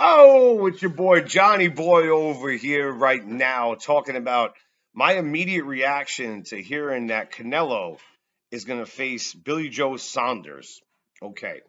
Oh, it's your boy Johnny Boy over here right now talking about my immediate reaction to hearing that Canelo is going to face Billy Joe Saunders. Okay,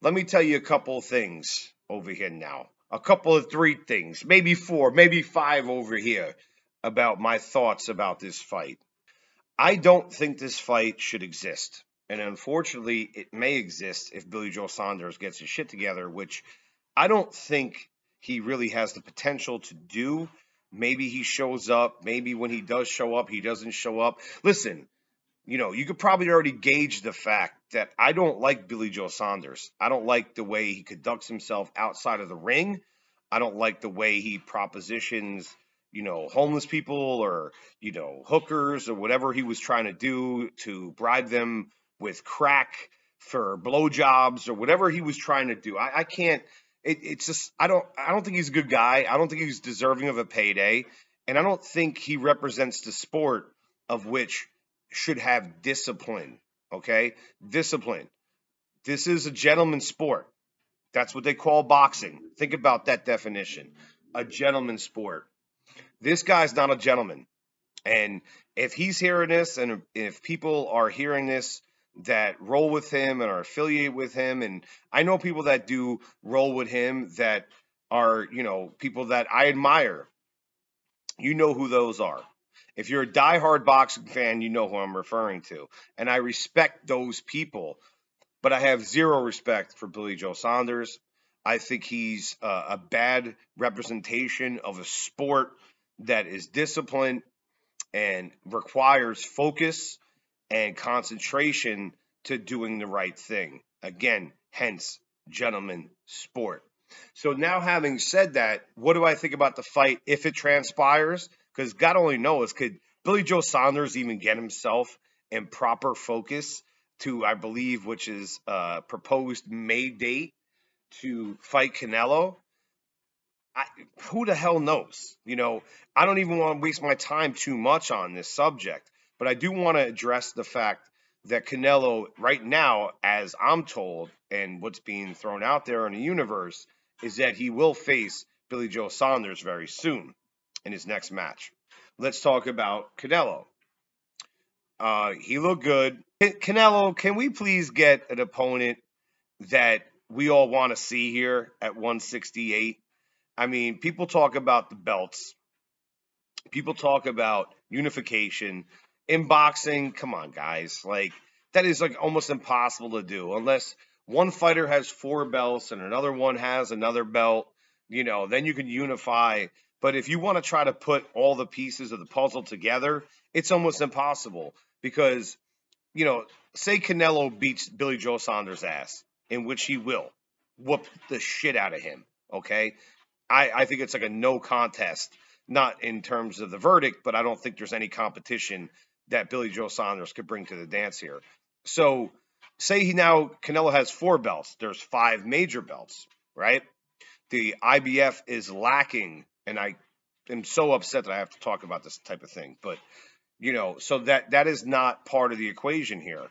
let me tell you a couple of things over here now. A couple of three things, maybe four, maybe five over here about my thoughts about this fight. I don't think this fight should exist. And unfortunately, it may exist if Billy Joe Saunders gets his shit together, which I don't think he really has the potential to do. Maybe he shows up. Maybe when he does show up, he doesn't show up. Listen, you know, you could probably already gauge the fact that I don't like Billy Joe Saunders. I don't like the way he conducts himself outside of the ring. I don't like the way he propositions, you know, homeless people or, you know, hookers or whatever he was trying to do to bribe them with crack for blowjobs or whatever he was trying to do. I, I can't. It, it's just I don't I don't think he's a good guy. I don't think he's deserving of a payday, and I don't think he represents the sport of which should have discipline. Okay, discipline. This is a gentleman's sport. That's what they call boxing. Think about that definition. A gentleman's sport. This guy's not a gentleman. And if he's hearing this and if people are hearing this that roll with him and are affiliated with him. And I know people that do roll with him that are, you know, people that I admire. You know who those are. If you're a diehard boxing fan, you know who I'm referring to. And I respect those people, but I have zero respect for Billy Joe Saunders. I think he's uh, a bad representation of a sport that is disciplined and requires focus and concentration to doing the right thing. Again, hence, gentlemen sport. So now, having said that, what do I think about the fight if it transpires? Because God only knows, could Billy Joe Saunders even get himself in proper focus to, I believe, which is uh, proposed May date to fight Canelo? I, who the hell knows? You know, I don't even want to waste my time too much on this subject but I do want to address the fact that Canelo, right now, as I'm told, and what's being thrown out there in the universe, is that he will face Billy Joe Saunders very soon in his next match. Let's talk about Canelo. Uh, he looked good. Canelo, can we please get an opponent that we all want to see here at 168? I mean, people talk about the belts, people talk about unification, in boxing, come on, guys. Like, that is like almost impossible to do unless one fighter has four belts and another one has another belt, you know, then you can unify. But if you want to try to put all the pieces of the puzzle together, it's almost impossible because, you know, say Canelo beats Billy Joe Saunders' ass, in which he will whoop the shit out of him. Okay. I, I think it's like a no contest, not in terms of the verdict, but I don't think there's any competition that Billy Joe Saunders could bring to the dance here. So, say he now Canelo has four belts. There's five major belts, right? The IBF is lacking, and I am so upset that I have to talk about this type of thing. But you know, so that that is not part of the equation here.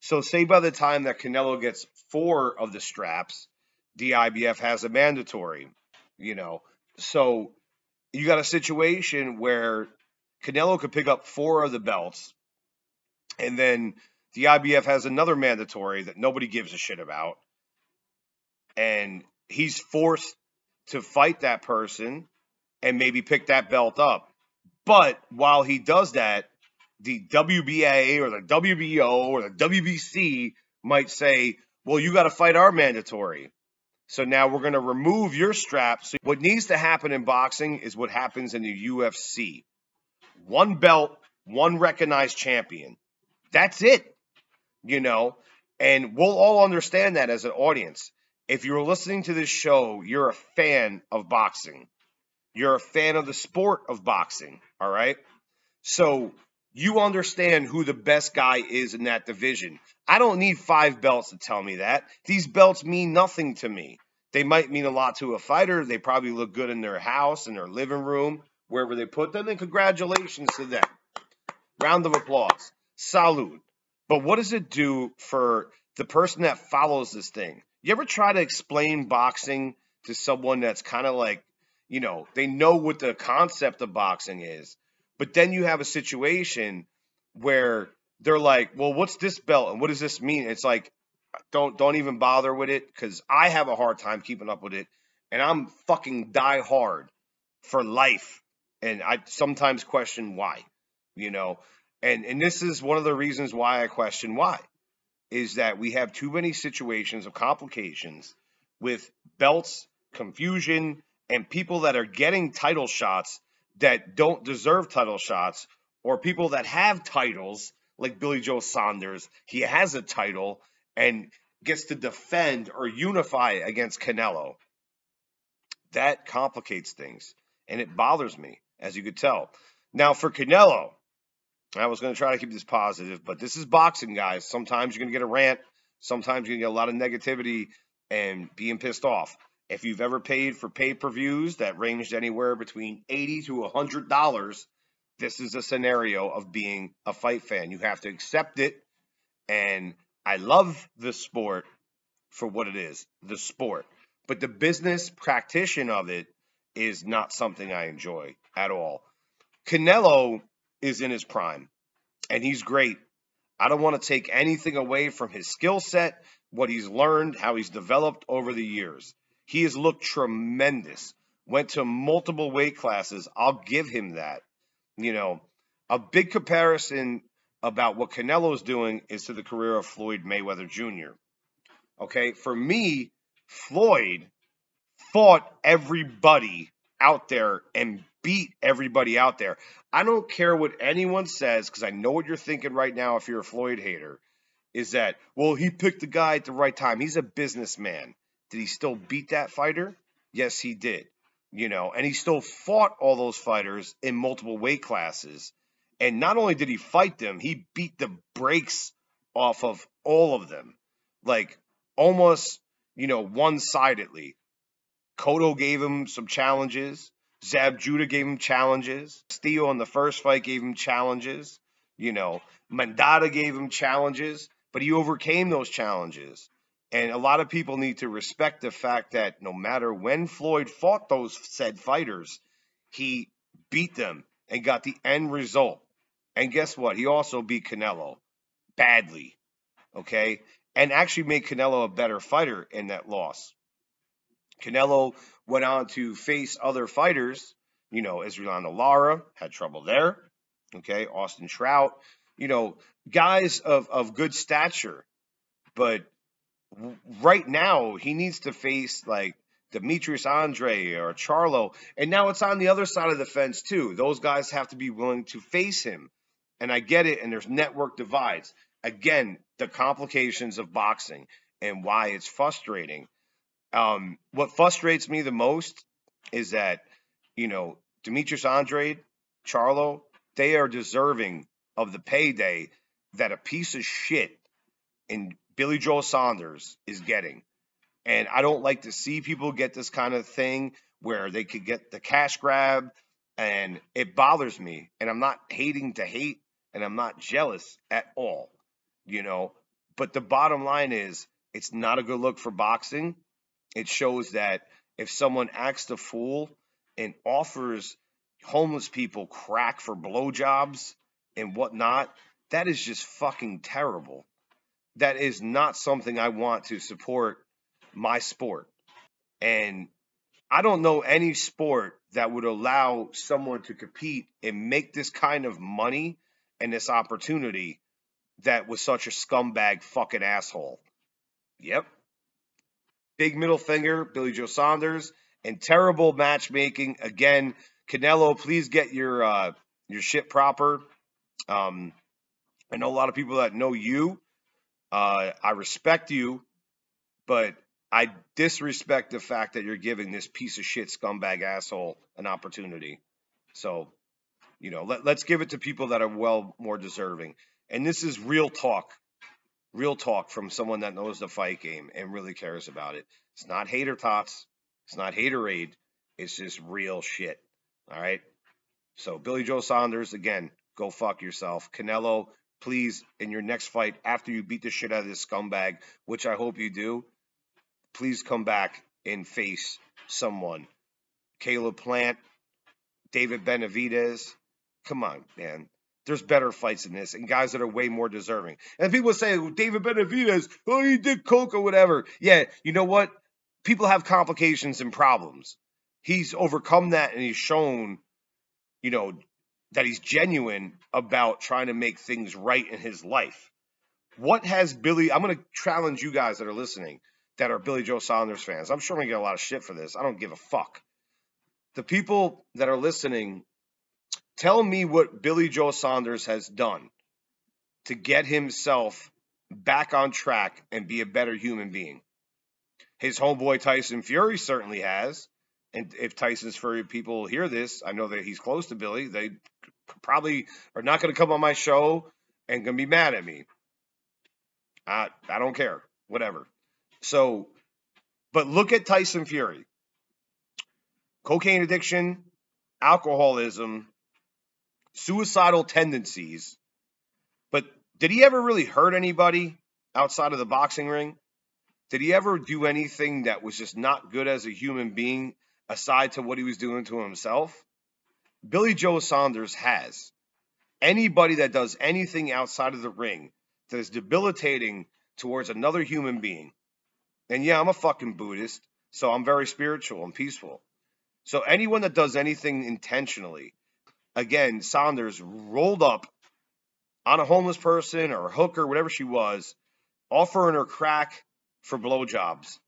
So, say by the time that Canelo gets four of the straps, the IBF has a mandatory. You know, so you got a situation where Canelo could pick up four of the belts, and then the IBF has another mandatory that nobody gives a shit about, and he's forced to fight that person and maybe pick that belt up. But while he does that, the WBA or the WBO or the WBC might say, well, you got to fight our mandatory. So now we're going to remove your strap. So what needs to happen in boxing is what happens in the UFC one belt, one recognized champion. That's it, you know, and we'll all understand that as an audience. If you're listening to this show, you're a fan of boxing. You're a fan of the sport of boxing, all right? So you understand who the best guy is in that division. I don't need five belts to tell me that. These belts mean nothing to me. They might mean a lot to a fighter. They probably look good in their house, in their living room wherever they put them, and congratulations to them. Round of applause. Salute. But what does it do for the person that follows this thing? You ever try to explain boxing to someone that's kind of like, you know, they know what the concept of boxing is. But then you have a situation where they're like, well, what's this belt and what does this mean? It's like, don't don't even bother with it because I have a hard time keeping up with it, and I'm fucking die hard for life, and I sometimes question why, you know, and and this is one of the reasons why I question why, is that we have too many situations of complications with belts, confusion, and people that are getting title shots that don't deserve title shots, or people that have titles like Billy Joe Saunders. He has a title and gets to defend or unify against Canelo. That complicates things and it bothers me, as you could tell. Now, for Canelo, I was going to try to keep this positive, but this is boxing, guys. Sometimes you're going to get a rant, sometimes you're going to get a lot of negativity and being pissed off. If you've ever paid for pay per views that ranged anywhere between 80 to $100, this is a scenario of being a fight fan. You have to accept it. And I love the sport for what it is the sport. But the business practitioner of it is not something I enjoy at all. Canelo is in his prime and he's great. I don't want to take anything away from his skill set, what he's learned, how he's developed over the years. He has looked tremendous. Went to multiple weight classes. I'll give him that. You know, a big comparison about what Canelo is doing is to the career of Floyd Mayweather Jr. Okay, for me, Floyd fought everybody out there and beat everybody out there. I don't care what anyone says because I know what you're thinking right now if you're a Floyd hater is that, well, he picked the guy at the right time. He's a businessman. Did he still beat that fighter? Yes, he did. You know, and he still fought all those fighters in multiple weight classes. And not only did he fight them, he beat the brakes off of all of them. Like almost, you know, one sidedly. Cotto gave him some challenges. Zab Judah gave him challenges. Steele in the first fight gave him challenges. You know, Maidana gave him challenges, but he overcame those challenges. And a lot of people need to respect the fact that no matter when Floyd fought those said fighters, he beat them and got the end result. And guess what? He also beat Canelo badly. Okay? And actually made Canelo a better fighter in that loss. Canelo went on to face other fighters. You know, Erislandy Lara had trouble there. Okay, Austin Trout. You know, guys of of good stature, but right now he needs to face like Demetrius Andrade or Charlo, and now it's on the other side of the fence too. Those guys have to be willing to face him, and I get it. And there's network divides. Again, the complications of boxing and why it's frustrating um, what frustrates me the most is that, you know, Demetrius Andrade, Charlo, they are deserving of the payday that a piece of shit in Billy Joe Saunders is getting. And I don't like to see people get this kind of thing where they could get the cash grab and it bothers me. And I'm not hating to hate and I'm not jealous at all, you know. But the bottom line is it's not a good look for boxing it shows that if someone acts the fool and offers homeless people crack for blowjobs and whatnot, that is just fucking terrible. That is not something I want to support my sport. And I don't know any sport that would allow someone to compete and make this kind of money and this opportunity that was such a scumbag fucking asshole. Yep, big middle finger, Billy Joe Saunders, and terrible matchmaking. Again, Canelo, please get your uh, your shit proper. Um, I know a lot of people that know you. Uh, I respect you, but I disrespect the fact that you're giving this piece of shit scumbag asshole an opportunity. So, you know, let, let's give it to people that are well more deserving. And this is real talk real talk from someone that knows the fight game and really cares about it. It's not hater tots. It's not haterade. It's just real shit. All right. So Billy Joe Saunders, again, go fuck yourself. Canelo, please, in your next fight, after you beat the shit out of this scumbag, which I hope you do, please come back and face someone. Caleb Plant, David Benavidez. Come on, man. There's better fights than this, and guys that are way more deserving. And people say, David Benavidez, oh, he did coke or whatever. Yeah, you know what? People have complications and problems. He's overcome that, and he's shown, you know, that he's genuine about trying to make things right in his life. What has Billy? I'm going to challenge you guys that are listening that are Billy Joe Saunders fans. I'm sure I'm going to get a lot of shit for this. I don't give a fuck. The people that are listening, tell me what Billy Joe Saunders has done to get himself back on track and be a better human being. His homeboy Tyson Fury certainly has. And if Tyson's Fury people hear this, I know that he's close to Billy. They probably are not going to come on my show and going to be mad at me. I, I don't care. Whatever. So, but look at Tyson Fury cocaine addiction, alcoholism, suicidal tendencies. But did he ever really hurt anybody outside of the boxing ring? Did he ever do anything that was just not good as a human being aside to what he was doing to himself? Billy Joe Saunders has. Anybody that does anything outside of the ring that is debilitating towards another human being, and yeah, I'm a fucking Buddhist, so I'm very spiritual and peaceful. So anyone that does anything intentionally, again, Saunders rolled up on a homeless person or a hooker, whatever she was, offering her crack for blowjobs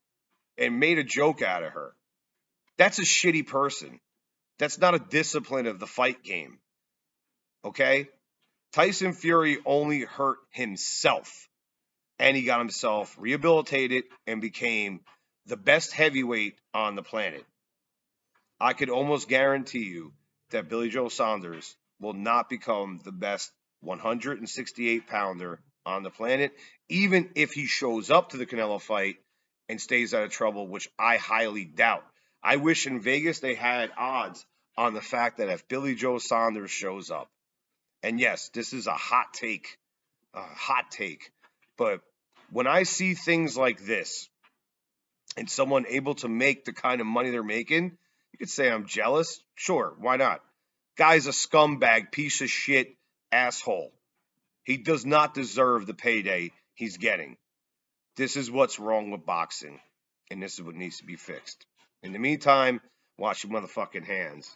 and made a joke out of her. That's a shitty person. That's not a discipline of the fight game. Okay? Tyson Fury only hurt himself and he got himself rehabilitated and became the best heavyweight on the planet. I could almost guarantee you that Billy Joe Saunders will not become the best 168 pounder on the planet, even if he shows up to the Canelo fight and stays out of trouble, which I highly doubt. I wish in Vegas they had odds on the fact that if Billy Joe Saunders shows up, and yes, this is a hot take, a hot take, but when I see things like this and someone able to make the kind of money they're making, could say I'm jealous. Sure, why not? Guy's a scumbag, piece of shit, asshole. He does not deserve the payday he's getting. This is what's wrong with boxing, and this is what needs to be fixed. In the meantime, wash your motherfucking hands.